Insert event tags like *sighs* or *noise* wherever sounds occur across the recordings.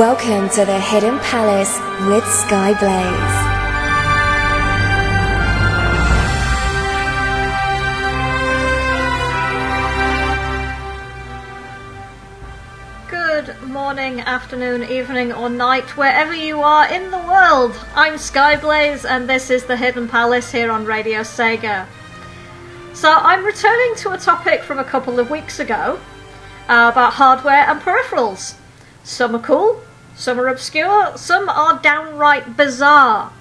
Welcome to the Hidden Palace with Skyblaze. Good morning, afternoon, evening, or night, wherever you are in the world. I'm Skyblaze, and this is the Hidden Palace here on Radio Sega. So, I'm returning to a topic from a couple of weeks ago uh, about hardware and peripherals. Some are cool, some are obscure, some are downright bizarre.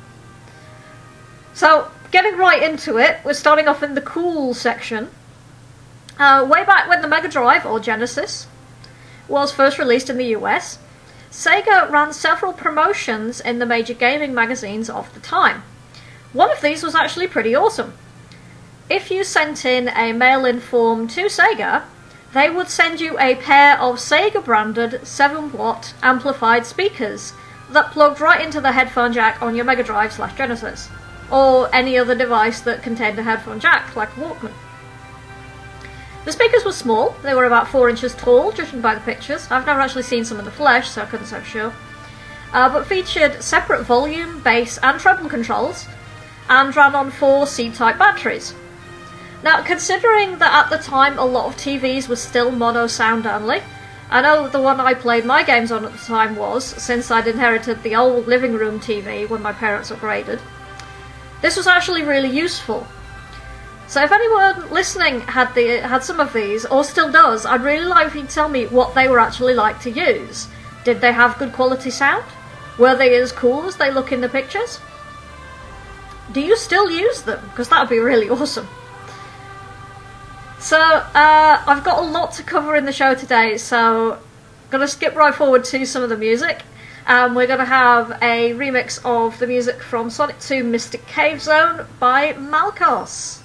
So, getting right into it, we're starting off in the cool section. Uh, way back when the Mega Drive, or Genesis, was first released in the US, Sega ran several promotions in the major gaming magazines of the time. One of these was actually pretty awesome. If you sent in a mail in form to Sega, they would send you a pair of Sega branded 7 watt amplified speakers that plugged right into the headphone jack on your Mega Drive slash Genesis, or any other device that contained a headphone jack, like a Walkman. The speakers were small, they were about 4 inches tall, judging by the pictures. I've never actually seen some in the flesh, so I couldn't say for sure. Uh, but featured separate volume, bass, and treble controls, and ran on four C type batteries. Now, considering that at the time a lot of TVs were still mono sound only, I know the one I played my games on at the time was, since I'd inherited the old living room TV when my parents upgraded. This was actually really useful. So if anyone listening had the had some of these, or still does, I'd really like if you would tell me what they were actually like to use. Did they have good quality sound? Were they as cool as they look in the pictures? Do you still use them? Because that would be really *laughs* awesome. So, uh, I've got a lot to cover in the show today, so I'm going to skip right forward to some of the music. Um, we're going to have a remix of the music from Sonic 2 Mystic Cave Zone by Malkos.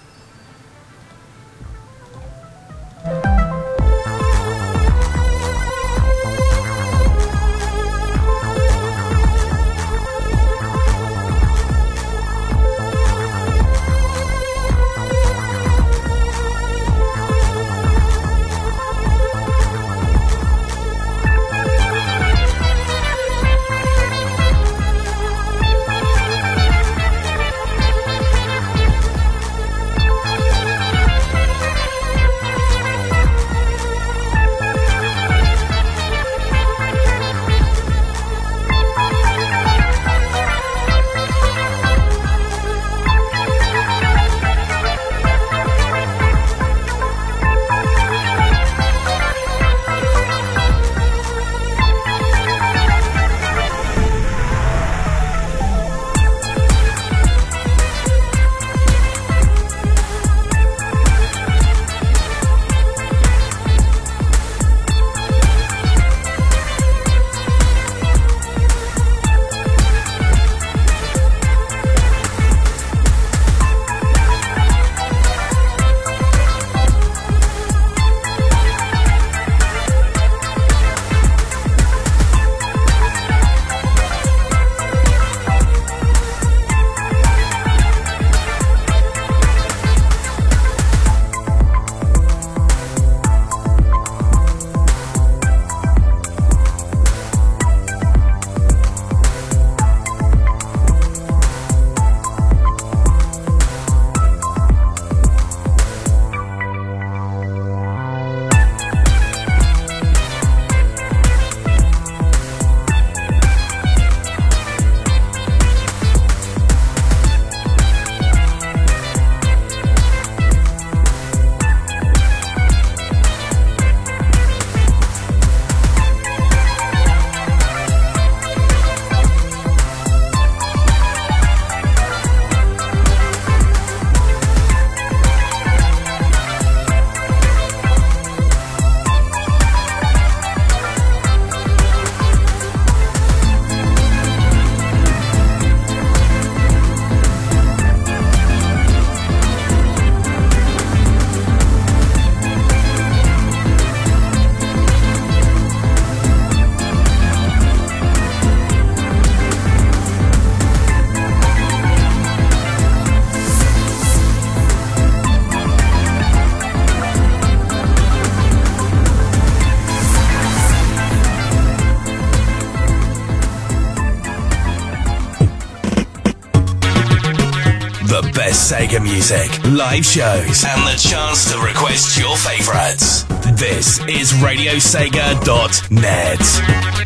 Sega music, live shows, and the chance to request your favorites. This is RadioSega.net.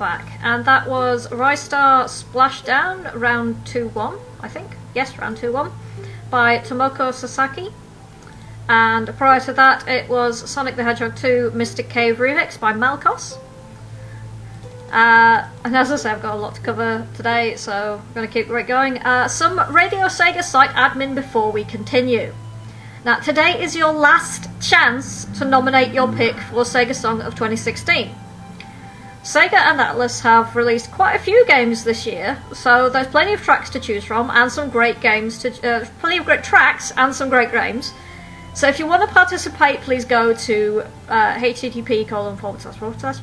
and that was Ristar Splashdown, round 2 1, I think. Yes, round 2 1, by Tomoko Sasaki. And prior to that, it was Sonic the Hedgehog 2 Mystic Cave Remix by Malkos. Uh, and as I say, I've got a lot to cover today, so I'm going to keep going. Uh, some Radio Sega site admin before we continue. Now, today is your last chance to nominate your pick for Sega Song of 2016. Sega and Atlus have released quite a few games this year, so there's plenty of tracks to choose from and some great games to uh, plenty of great tracks and some great games. So if you want to participate, please go to uh, http colon forward slash forward slash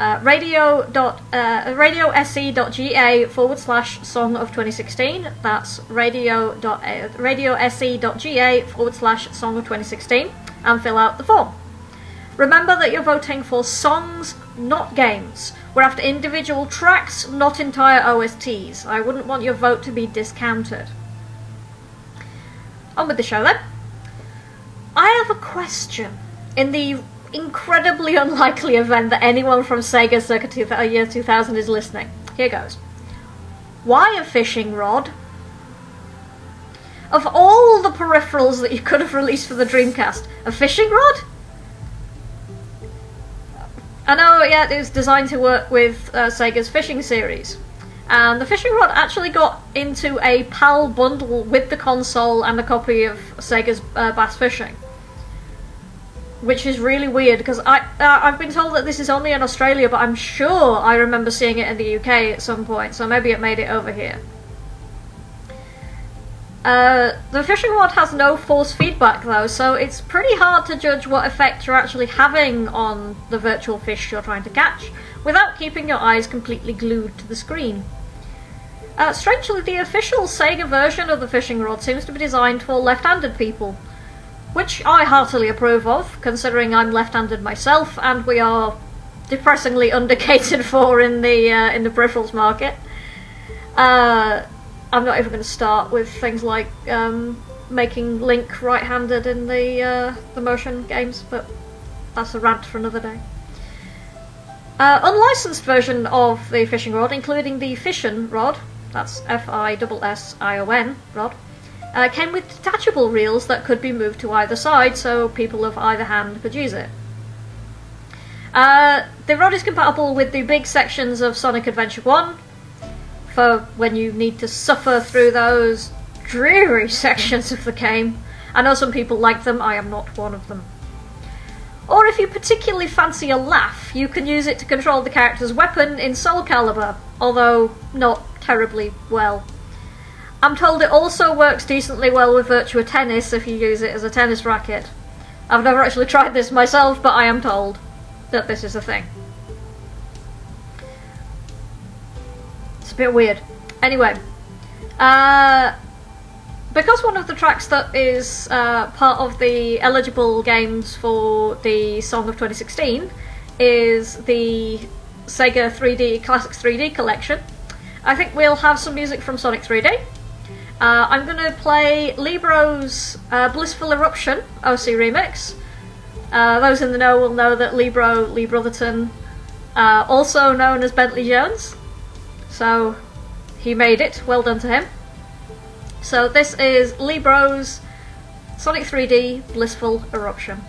uh, radio dot uh, radiose.ga forward slash song of 2016. That's radio dot uh, radiose.ga forward slash song of 2016 and fill out the form. Remember that you're voting for songs, not games. We're after individual tracks, not entire OSTs. I wouldn't want your vote to be discounted. On with the show then. I have a question. In the incredibly *laughs* unlikely event that anyone from Sega circa two, uh, year 2000 is listening, here goes. Why a fishing rod? Of all the peripherals that you could have released for the Dreamcast, a fishing rod? I know, yeah, it was designed to work with uh, Sega's fishing series. And the fishing rod actually got into a PAL bundle with the console and a copy of Sega's uh, Bass Fishing. Which is really weird because I uh, I've been told that this is only in Australia, but I'm sure I remember seeing it in the UK at some point, so maybe it made it over here. Uh, the fishing rod has no force feedback though, so it's pretty hard to judge what effect you're actually having on the virtual fish you're trying to catch without keeping your eyes completely glued to the screen. Uh, strangely, the official Sega version of the fishing rod seems to be designed for left handed people, which I heartily approve of, considering I'm left handed myself and we are depressingly *laughs* undercatered for in the, uh, in the peripherals market. Uh, I'm not even going to start with things like um, making Link right-handed in the uh, the motion games, but that's a rant for another day. Uh, unlicensed version of the fishing rod, including the Fission rod, that's F-I-S-S-I-O-N rod, uh, came with detachable reels that could be moved to either side, so people of either hand could use it. Uh, the rod is compatible with the big sections of Sonic Adventure 1, for when you need to suffer through those dreary *laughs* sections of the game. I know some people like them, I am not one of them. Or if you particularly fancy a laugh, you can use it to control the character's weapon in Soul Calibur, although not terribly well. I'm told it also works decently well with Virtua Tennis if you use it as a tennis racket. I've never actually tried this myself, but I am told that this is a thing. Bit weird. Anyway, uh, because one of the tracks that is uh, part of the eligible games for the Song of 2016 is the Sega 3D Classics 3D collection, I think we'll have some music from Sonic 3D. Uh, I'm going to play Libro's uh, Blissful Eruption OC remix. Uh, those in the know will know that Libro, Lee Brotherton, uh, also known as Bentley Jones, so he made it. Well done to him. So this is Libro's Sonic 3D Blissful Eruption.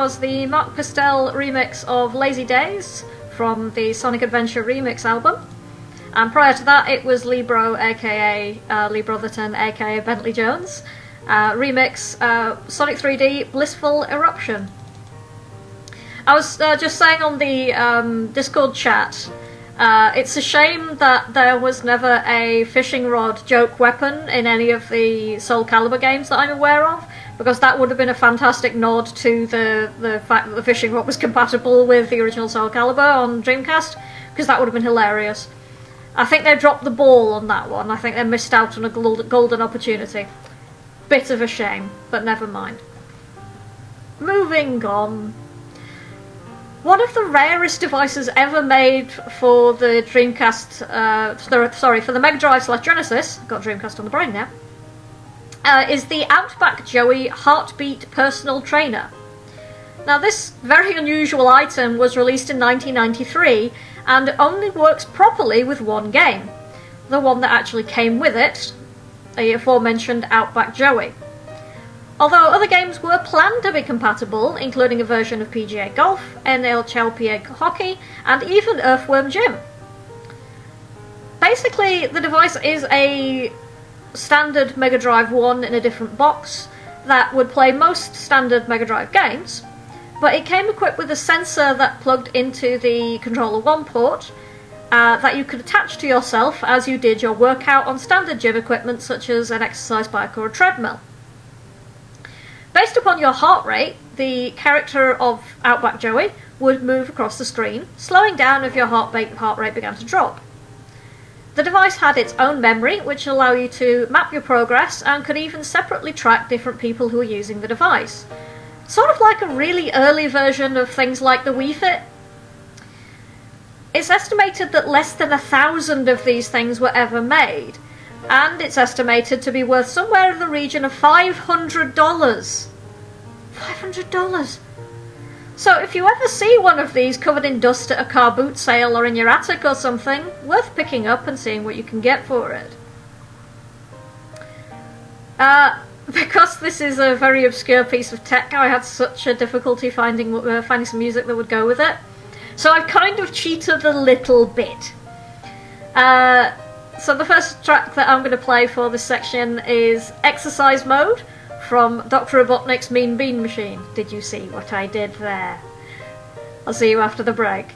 Was the Mark Pistel remix of Lazy Days from the Sonic Adventure Remix album. And prior to that, it was Libro, aka uh, Lee Brotherton, aka Bentley Jones, uh, remix uh, Sonic 3D Blissful Eruption. I was uh, just saying on the um, Discord chat, uh, it's a shame that there was never a fishing rod joke weapon in any of the Soul Calibur games that I'm aware of, because that would have been a fantastic nod to the, the fact that the fishing rod was compatible with the original Soul Calibur on Dreamcast, because that would have been hilarious. I think they dropped the ball on that one. I think they missed out on a golden opportunity. Bit of a shame, but never mind. Moving on. One of the rarest devices ever made for the Dreamcast, uh, sorry, for the Mega Drive slash Genesis, got Dreamcast on the brain now, uh, is the Outback Joey Heartbeat Personal Trainer. Now, this very unusual item was released in 1993 and only works properly with one game the one that actually came with it, the aforementioned Outback Joey. Although other games were planned to be compatible, including a version of PGA Golf, NHLPA Hockey, and even Earthworm Jim. Basically, the device is a standard Mega Drive 1 in a different box that would play most standard Mega Drive games, but it came equipped with a sensor that plugged into the controller 1 port uh, that you could attach to yourself as you did your workout on standard gym equipment such as an exercise bike or a treadmill. Based upon your heart rate, the character of Outback Joey would move across the screen, slowing down if your heart rate, heart rate began to drop. The device had its own memory, which allowed you to map your progress and could even separately track different people who were using the device, Sort of like a really early version of things like the Wii Fit. It's estimated that less than a thousand of these things were ever made, and it's estimated to be worth somewhere in the region of $500. $500! So if you ever see one of these covered in dust at a car boot sale or in your attic or something, worth picking up and seeing what you can get for it. Uh, *laughs* because this is a very obscure piece of tech, I had such a difficulty finding uh, finding some music that would go with it. So I've kind of cheated a little bit. Uh, so the first track that I'm going to play for this section is Exercise Mode from Dr. Robotnik's Mean Bean Machine. Did you see what I did there? I'll see you after the break.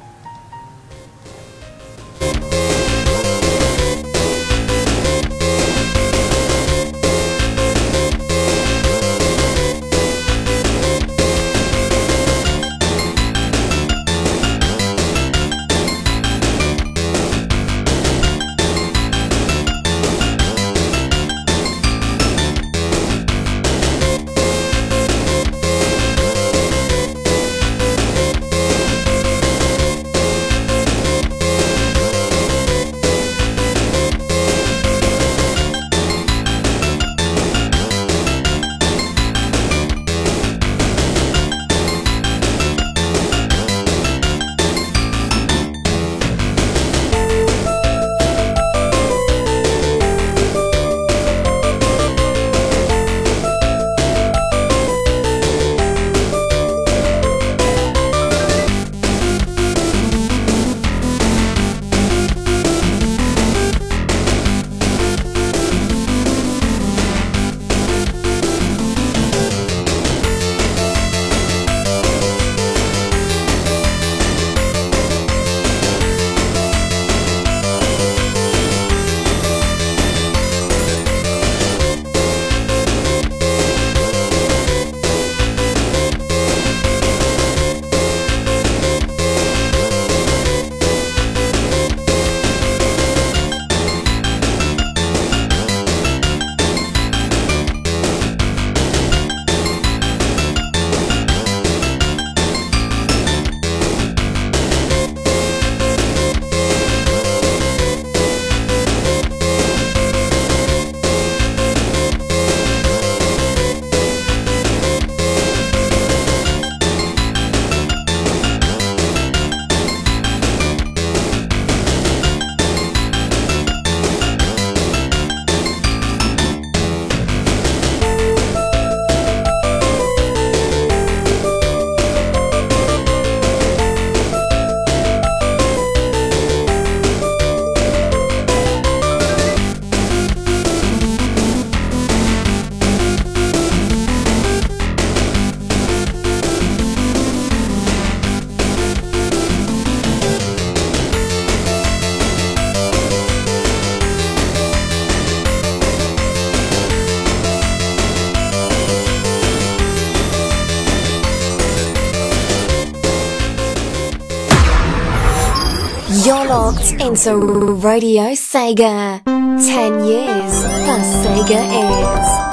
Locked into Radio Sega. 10 years, the Sega is.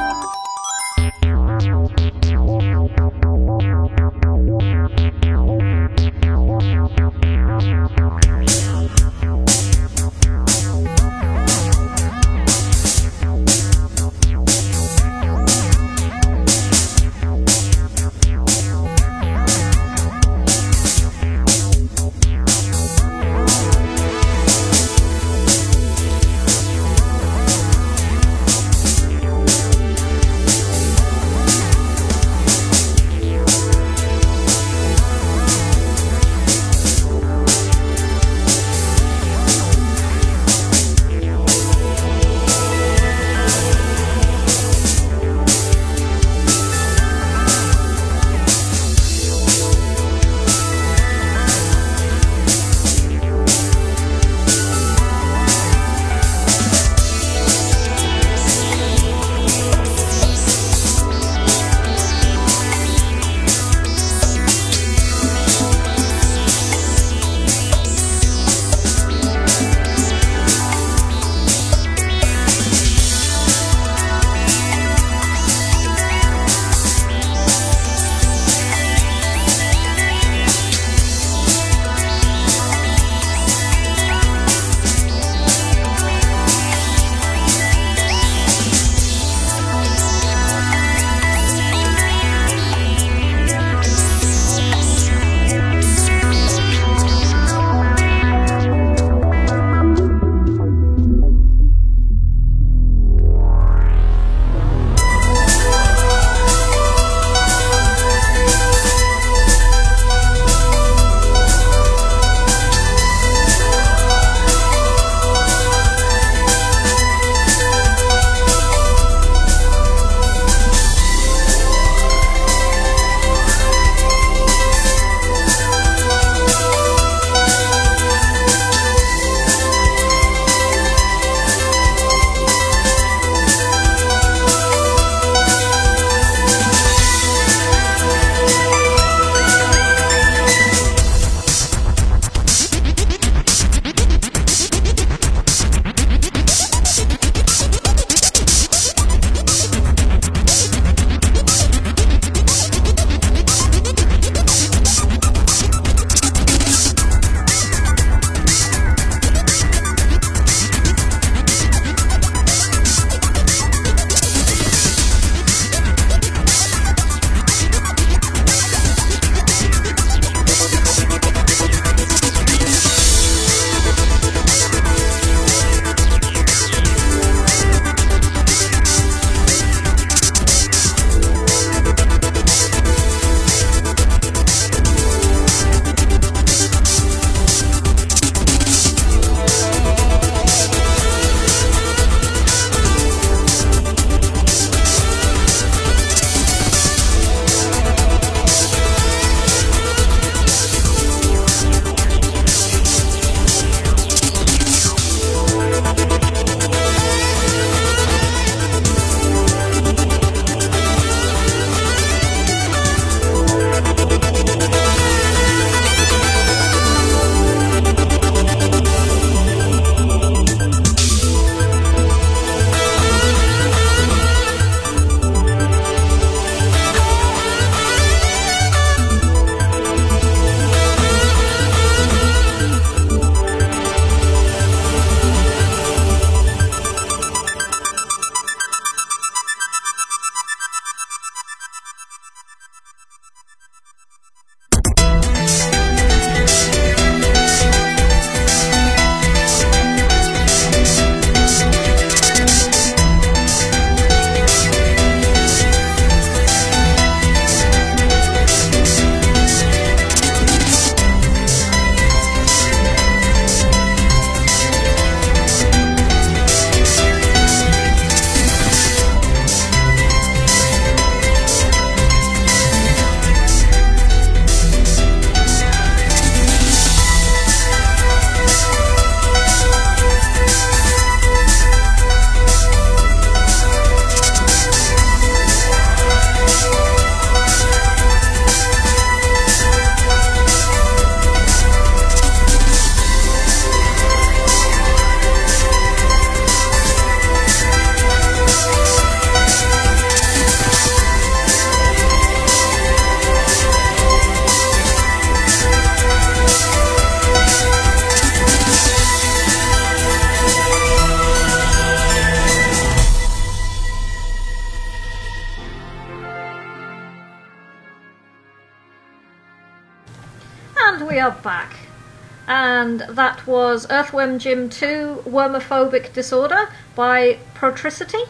And that was Earthworm Jim 2 Wormophobic Disorder by Protricity.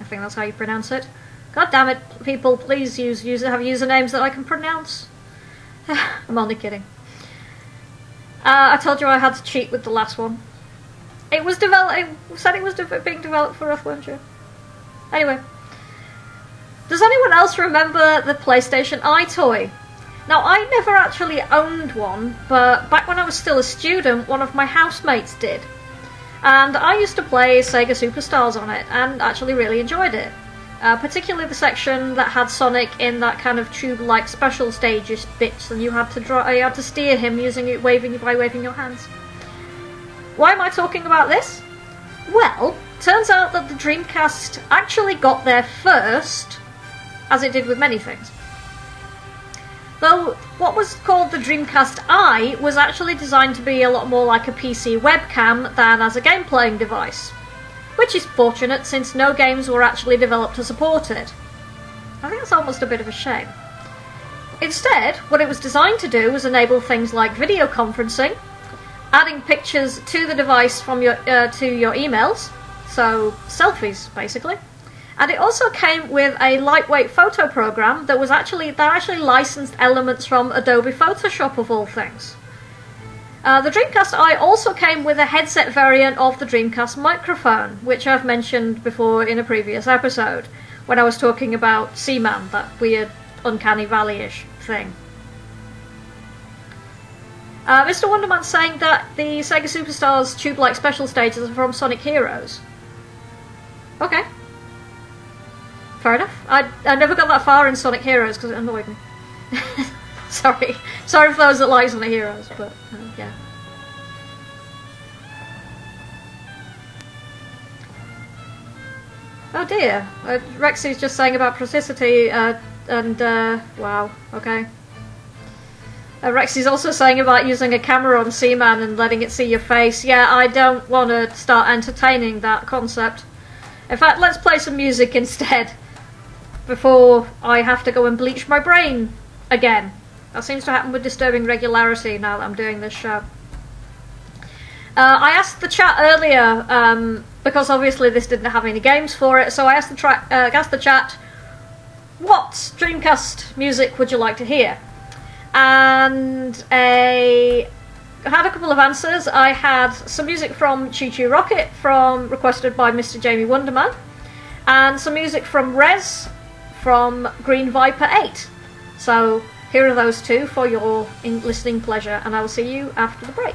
I think that's how you pronounce it. God damn it, people, please use, use have usernames that I can pronounce. *sighs* I'm only kidding. Uh, I told you I had to cheat with the last one. It was developed. It said it was de- being developed for Earthworm Jim. Anyway, does anyone else remember the PlayStation EyeToy? Now, I never actually owned one, but back when I was still a student, one of my housemates did. And I used to play Sega Superstars on it and actually really enjoyed it. Uh, particularly the section that had Sonic in that kind of tube-like special stages bits, and you had to draw, you had to steer him using it, waving by waving your hands. Why am I talking about this? Well, turns out that the Dreamcast actually got there first, as it did with many things. Though what was called the Dreamcast i was actually designed to be a lot more like a PC webcam than as a game playing device. Which is fortunate since no games were actually developed to support it. I think that's almost a bit of a shame. Instead, what it was designed to do was enable things like video conferencing, adding pictures to the device from your uh, to your emails, so selfies basically. And it also came with a lightweight photo program that was actually that actually licensed elements from Adobe Photoshop of all things. Uh, the Dreamcast i also came with a headset variant of the Dreamcast microphone, which I've mentioned before in a previous episode when I was talking about Seaman, that weird Uncanny Valley ish thing. Uh, Mr. Wonderman's saying that the Sega Superstars tube like special stages are from Sonic Heroes. Okay. Fair enough. I, I never got that far in Sonic Heroes because it annoyed me. *laughs* Sorry. Sorry for those that like Sonic Heroes, but uh, yeah. Oh dear. Uh, Rexy's just saying about Procicity, uh, and uh, wow, okay. Uh, Rexy's also saying about using a camera on Seaman and letting it see your face. Yeah, I don't want to start entertaining that concept. In fact, let's play some music *laughs* instead before I have to go and bleach my brain again. That seems to happen with disturbing regularity now that I'm doing this show. Uh, I asked the chat earlier um, because obviously this didn't have any games for it, so I asked the, tra- uh, asked the chat, "What Dreamcast music would you like to hear?" And a I had a couple of answers. I had some music from ChuChu Rocket, from requested by Mr. Jamie Wonderman, and some music from Rez from Green Viper 8. So here are those two for your listening pleasure, and I will see you after the break.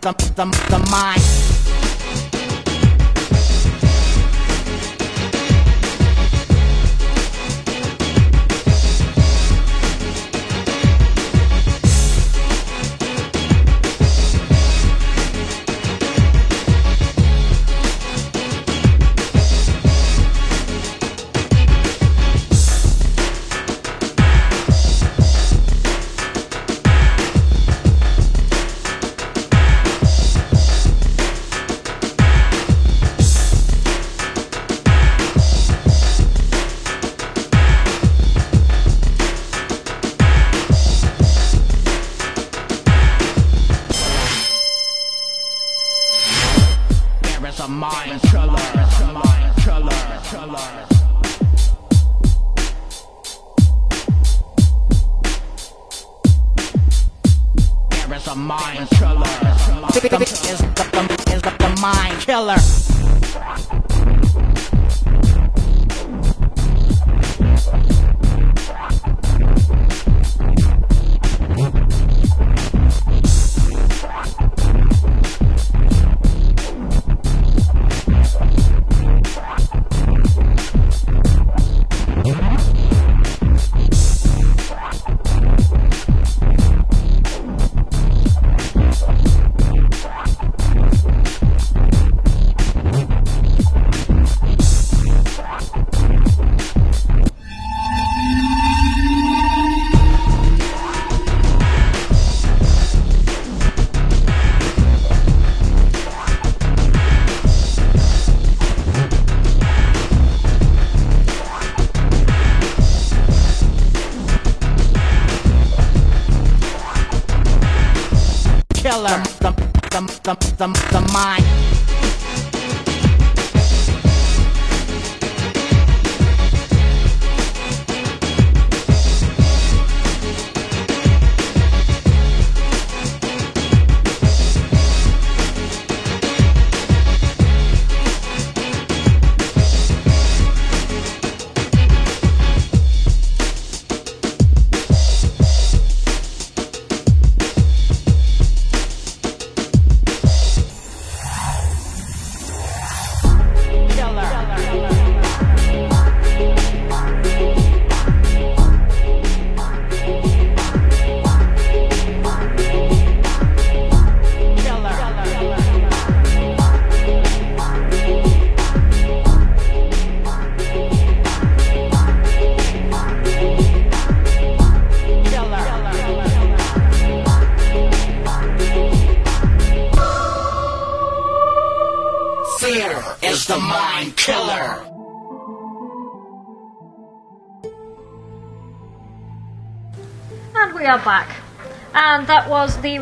the, the, the mind. color. The, the, the, the, the mind.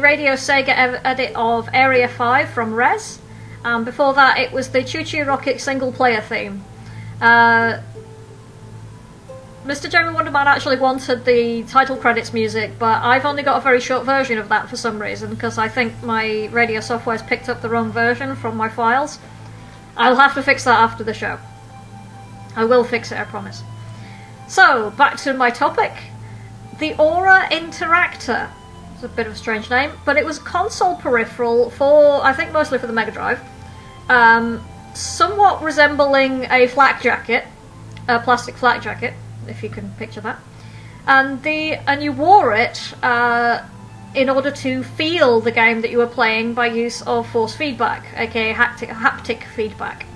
Radio Sega edit of Area 5 from Rez. Um, before that, it was the ChuChu Rocket single player theme. Uh, Mr. Jeremy Wonderman actually wanted the title credits music, but I've only got a very short version of that for some reason because I think my radio software's picked up the wrong version from my files. I'll have to fix that after the show. I will fix it, I promise. So, back to my topic. The Aura Interactor. It's a bit of a strange name, but it was console peripheral for, I think, mostly for the Mega Drive. Um, somewhat resembling a flak jacket, a plastic flak jacket, if you can picture that. And the and you wore it uh, in order to feel the game that you were playing by use of force feedback, aka haptic, haptic feedback.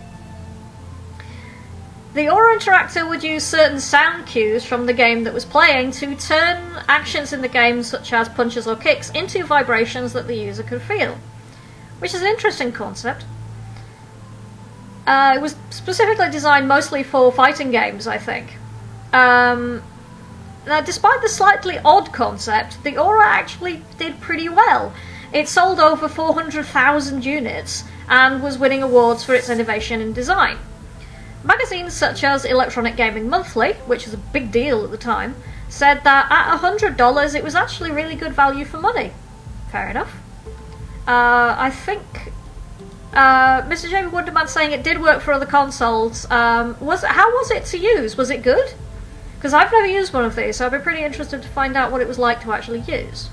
The Aura Interactor would use certain sound cues from the game that was playing to turn actions in the game, such as punches or kicks, into vibrations that the user could feel, which is an interesting concept. Uh, it was specifically designed mostly for fighting games, I think. Um, now, despite the slightly odd concept, the Aura actually did pretty well. It sold over 400,000 units and was winning awards for its innovation in design. Magazines such as Electronic Gaming Monthly, which was a big deal at the time, said that at $100 it was actually really good value for money. Fair enough. Uh, I think uh, Mr. Jamie Wonderman saying it did work for other consoles. Um, was how was it to use? Was it good? Because I've never used one of these, so I'd be pretty interested to find out what it was like to actually use.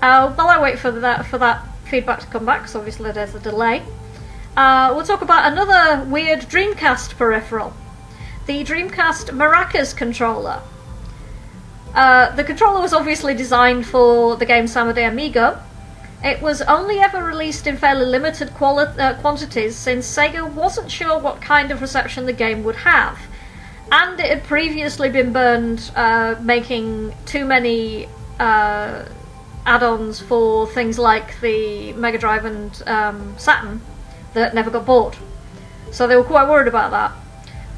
Uh, while I wait for that for that feedback to come back, because obviously there's a delay. Uh, we'll talk about another weird Dreamcast peripheral the Dreamcast Maracas controller. Uh, the controller was obviously designed for the game Samba de Amigo. It was only ever released in fairly limited quali- uh, quantities since Sega wasn't sure what kind of reception the game would have. And it had previously been burned uh, making too many uh, add ons for things like the Mega Drive and um, Saturn that never got bought. So they were quite worried about that.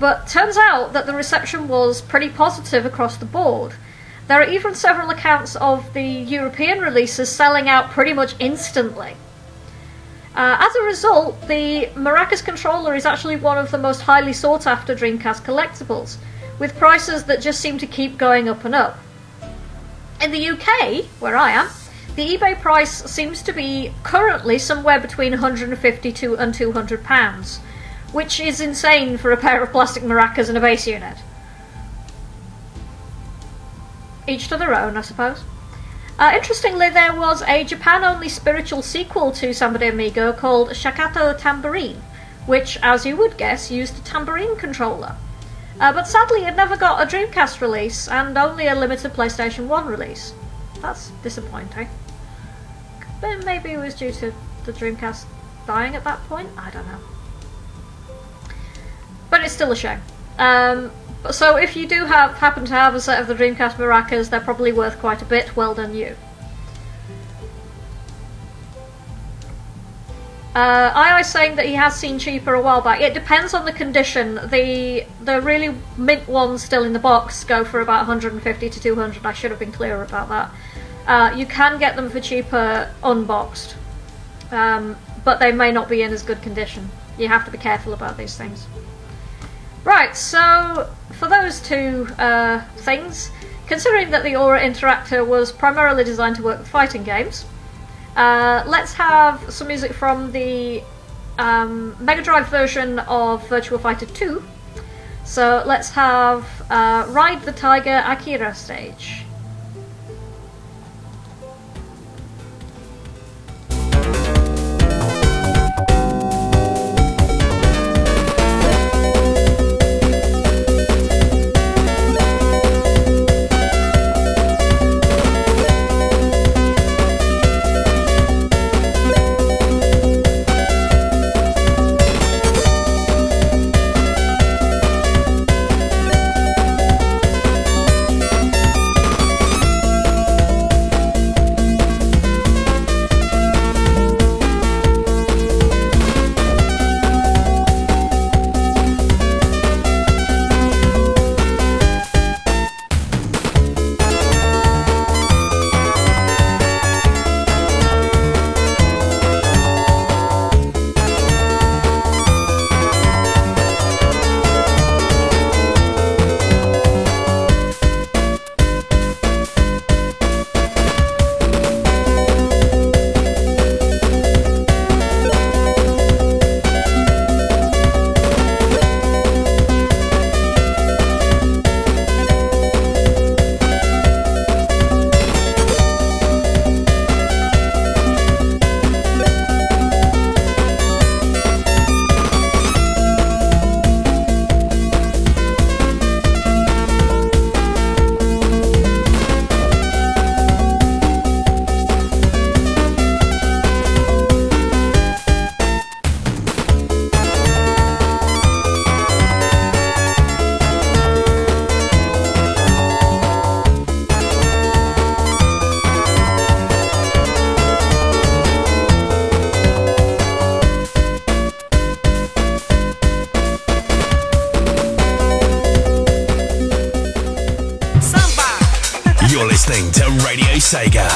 But turns out that the reception was pretty positive across the board. There are even several accounts of the European releases selling out pretty much instantly. Uh, as a result, the Maracas controller is actually one of the most highly sought after Dreamcast collectibles, with prices that just seem to keep going up and up. In the UK, where I am, the eBay price seems to be currently somewhere between 150 to and 200 pounds, which is insane for a pair of plastic maracas and a base unit. Each to their own, I suppose. Uh, interestingly, there was a Japan-only spiritual sequel to Samba de Amigo called Shakatto Tambourine, which, as you would guess, used a tambourine controller. Uh, but sadly, it never got a Dreamcast release and only a limited PlayStation 1 release. That's disappointing. But maybe it was due to the Dreamcast dying at that point? I don't know. But it's still a shame. Um, so if you do have happen to have a set of the Dreamcast Maracas, they're probably worth quite a bit. Well done you. Uh, I was saying that he has seen cheaper a while back. It depends on the condition. The the really mint ones still in the box go for about 150 to 200. I should have been clearer about that. Uh, you can get them for cheaper unboxed. um, but they may not be in as good condition. You have to be careful about these things. Right, so for those two uh, things, considering that the Aura Interactor was primarily designed to work with fighting games, uh, let's have some music from the um, Mega Drive version of Virtua Fighter 2. So let's have uh, Ride the Tiger Akira stage. Sega,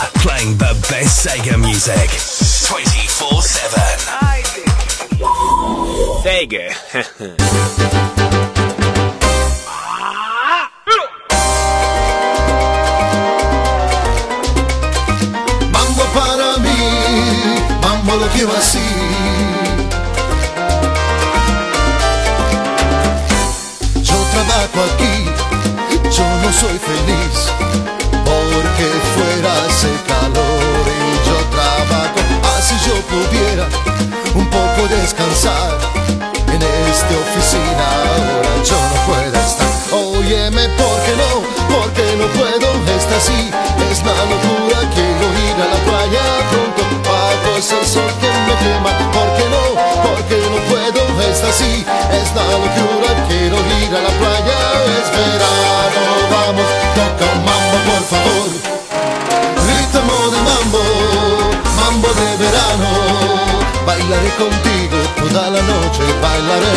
noche, bailaré.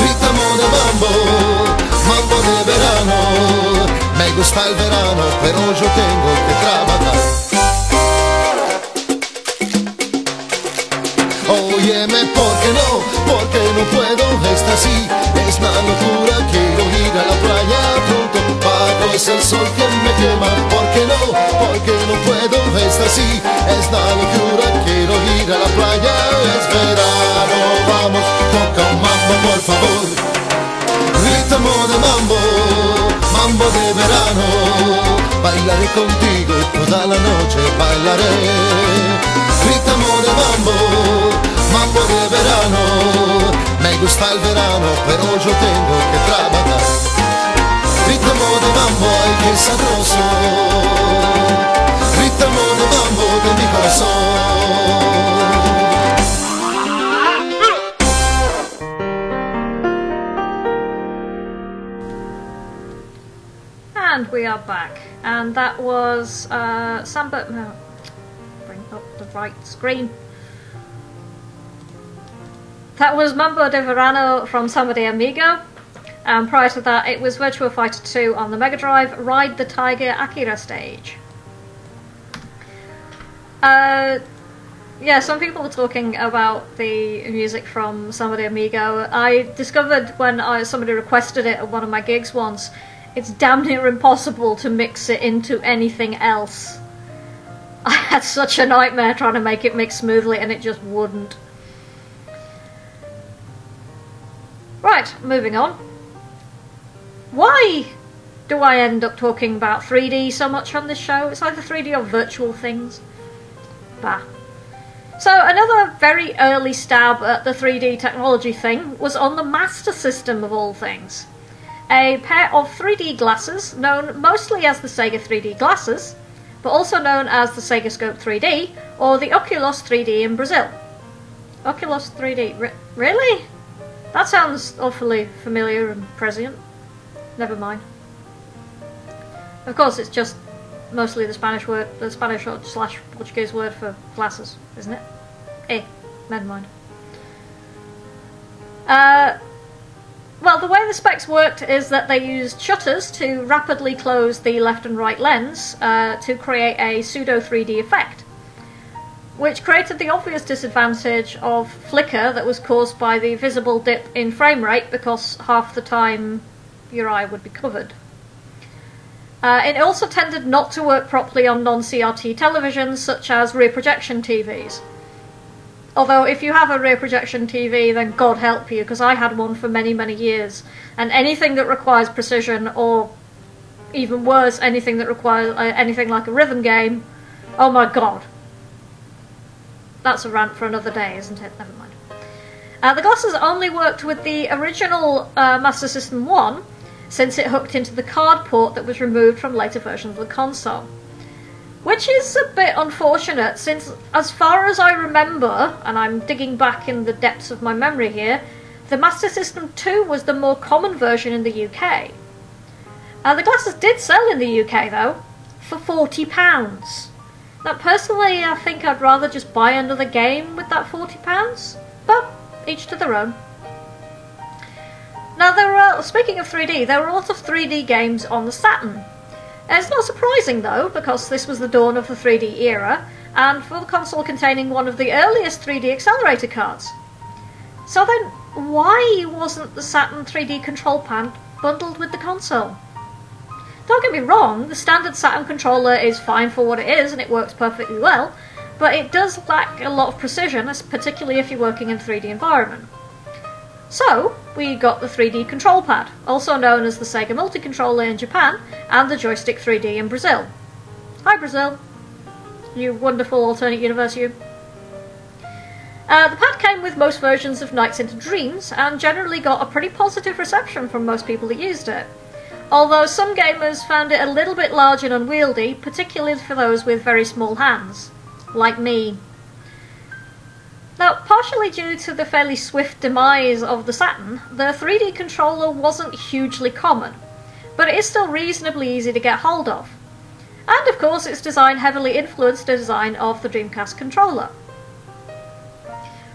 Ritmo de mambo, mambo de verano. Me gusta el verano, pero yo tengo que trabajar. Óyeme, ¿por qué no? Porque no puedo estar así. Es la locura, quiero ir a la playa pronto. Bajo es el sol que me quema. De mambo, mambo de verano. Bailaré contigo toda la noche, bailaré. Ritmo de mambo, mambo de verano. Me gusta el verano, pero yo tengo que trabajar. Ritmo de mambo, ay que sabroso. Ritmo de mambo de mi corazón. We are back. And that was uh, bring up the right screen. That was Mambo de Verano from Samba de Amigo. And prior to that, it was Virtua Fighter 2 on the Mega Drive, Ride the Tiger Akira stage. Uh, yeah, some people were talking about the music from Samba de Amigo. I discovered when I, somebody requested it at one of my gigs once, it's damn near impossible to mix it into anything else. *laughs* I had such a nightmare trying to make it mix smoothly and it just wouldn't. Right, moving on. Why do I end up talking about 3D so much on this show? It's either 3D or virtual things. Bah. So, another very early stab at the 3D technology thing was on the Master System of all things. A pair of 3D glasses, known mostly as the Sega 3D glasses, but also known as the Sega Scope 3D or the Oculus 3D in Brazil. Oculus 3D, Re- really? That sounds awfully familiar and prescient. Never mind. Of course, it's just mostly the Spanish word, the Spanish slash Portuguese word for glasses, isn't it? Eh, never mind. Uh, well, the way the specs worked is that they used shutters to rapidly close the left and right lens uh, to create a pseudo 3D effect, which created the obvious disadvantage of flicker that was caused by the visible dip in frame rate because half the time your eye would be covered. Uh, it also tended not to work properly on non CRT televisions, such as rear projection TVs. Although, if you have a rear projection TV, then God help you, because I had one for many, many years. And anything that requires precision, or even worse, anything that requires uh, anything like a rhythm game, oh my God. That's a rant for another day, isn't it? Never mind. Uh, the glasses only worked with the original uh, Master System 1, since it hooked into the card port that was removed from later versions of the console. Which is a bit unfortunate, since, as far as I remember, and I'm digging back in the depths of my memory here, the Master System 2 was the more common version in the UK. Uh, the glasses did sell in the UK, though, for £40. Now, personally, I think I'd rather just buy another game with that £40, but each to their own. Now, there were, speaking of 3D, there were a lot of 3D games on the Saturn. It's not surprising though, because this was the dawn of the 3D era, and for the console containing one of the earliest 3D accelerator cards. So then, why wasn't the Saturn 3D control pad bundled with the console? Don't get me wrong, the standard Saturn controller is fine for what it is and it works perfectly well, but it does lack a lot of precision, particularly if you're working in a 3D environment. So, we got the 3D control pad, also known as the Sega Multi-Controller in Japan, and the Joystick 3D in Brazil. Hi Brazil! You wonderful alternate universe, you. Uh, the pad came with most versions of Nights into Dreams, and generally got a pretty positive reception from most people that used it. Although some gamers found it a little bit large and unwieldy, particularly for those with very small hands. Like me. Now, partially due to the fairly swift demise of the Saturn, the 3D controller wasn't hugely common, but it is still reasonably easy to get hold of. And of course, its design heavily influenced the design of the Dreamcast controller.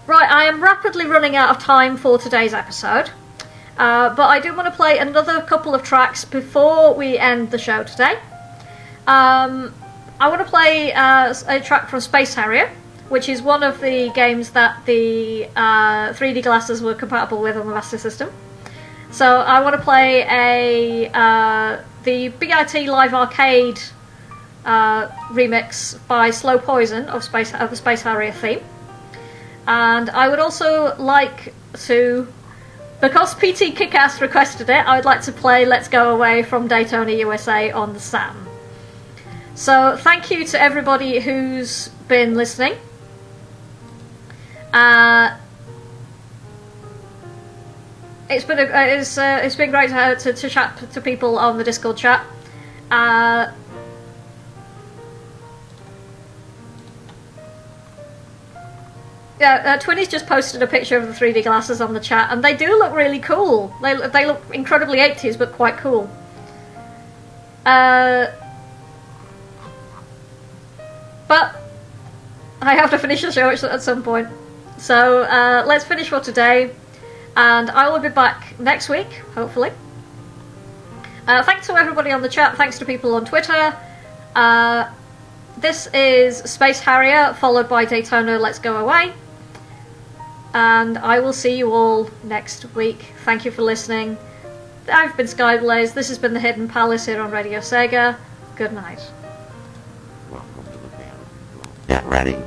Right, I am rapidly running out of time for today's episode, uh, but I do want to play another couple of tracks before we end the show today. Um, I want to play uh, a track from Space Harrier which is one of the games that the uh, 3D glasses were compatible with on the Master System. So I want to play a uh, the BIT Live Arcade uh, remix by Slow Poison of Space of the Space Harrier theme, and I would also like to. Because PT Kickass requested it, I would like to play Let's Go Away from Daytona USA on the SAM. So, thank you to everybody who's been listening. Uh, it's been a, uh, it's uh, it's been great to, to, to chat to people on the Discord chat. Uh, yeah, uh, Twinny's just posted a picture of the 3D glasses on the chat, and they do look really cool. They they look incredibly 80s, but quite cool. Uh, but I have to finish the show at some point. So uh, let's finish for today, and I will be back next week, hopefully. Uh, thanks to everybody on the chat. Thanks to people on Twitter. Uh, this is Space Harrier, followed by Daytona Let's Go Away. And I will see you all next week. Thank you for listening. I've been Skyblaze. This has been the Hidden Palace here on Radio Sega. Good night. Welcome to the band. Get ready.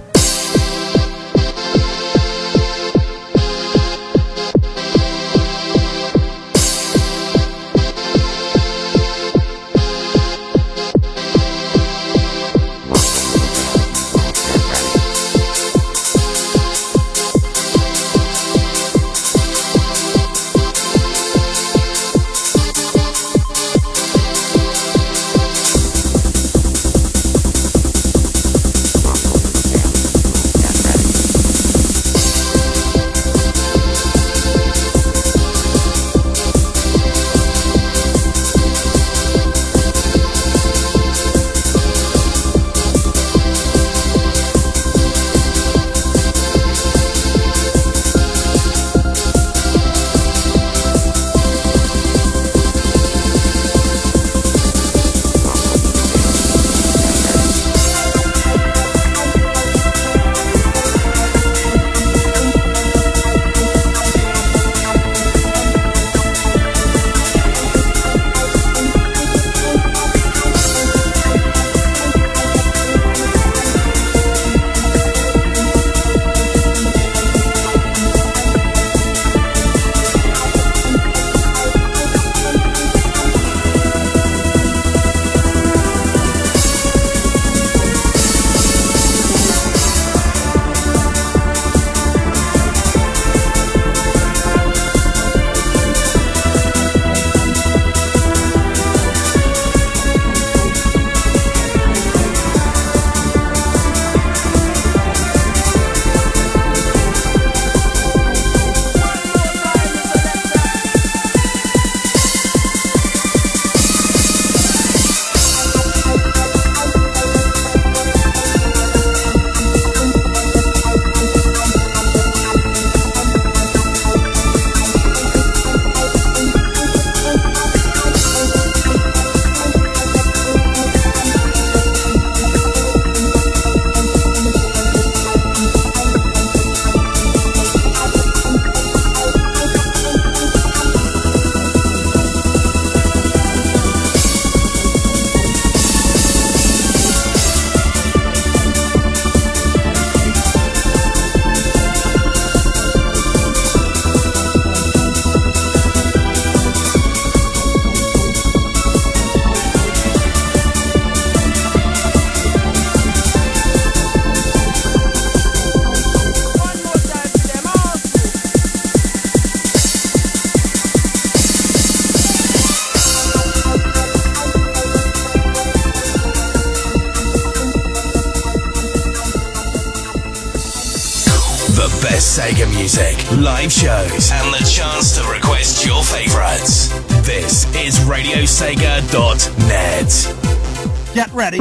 Live shows, and the chance to request your favorites. This is RadioSega.net. Get ready.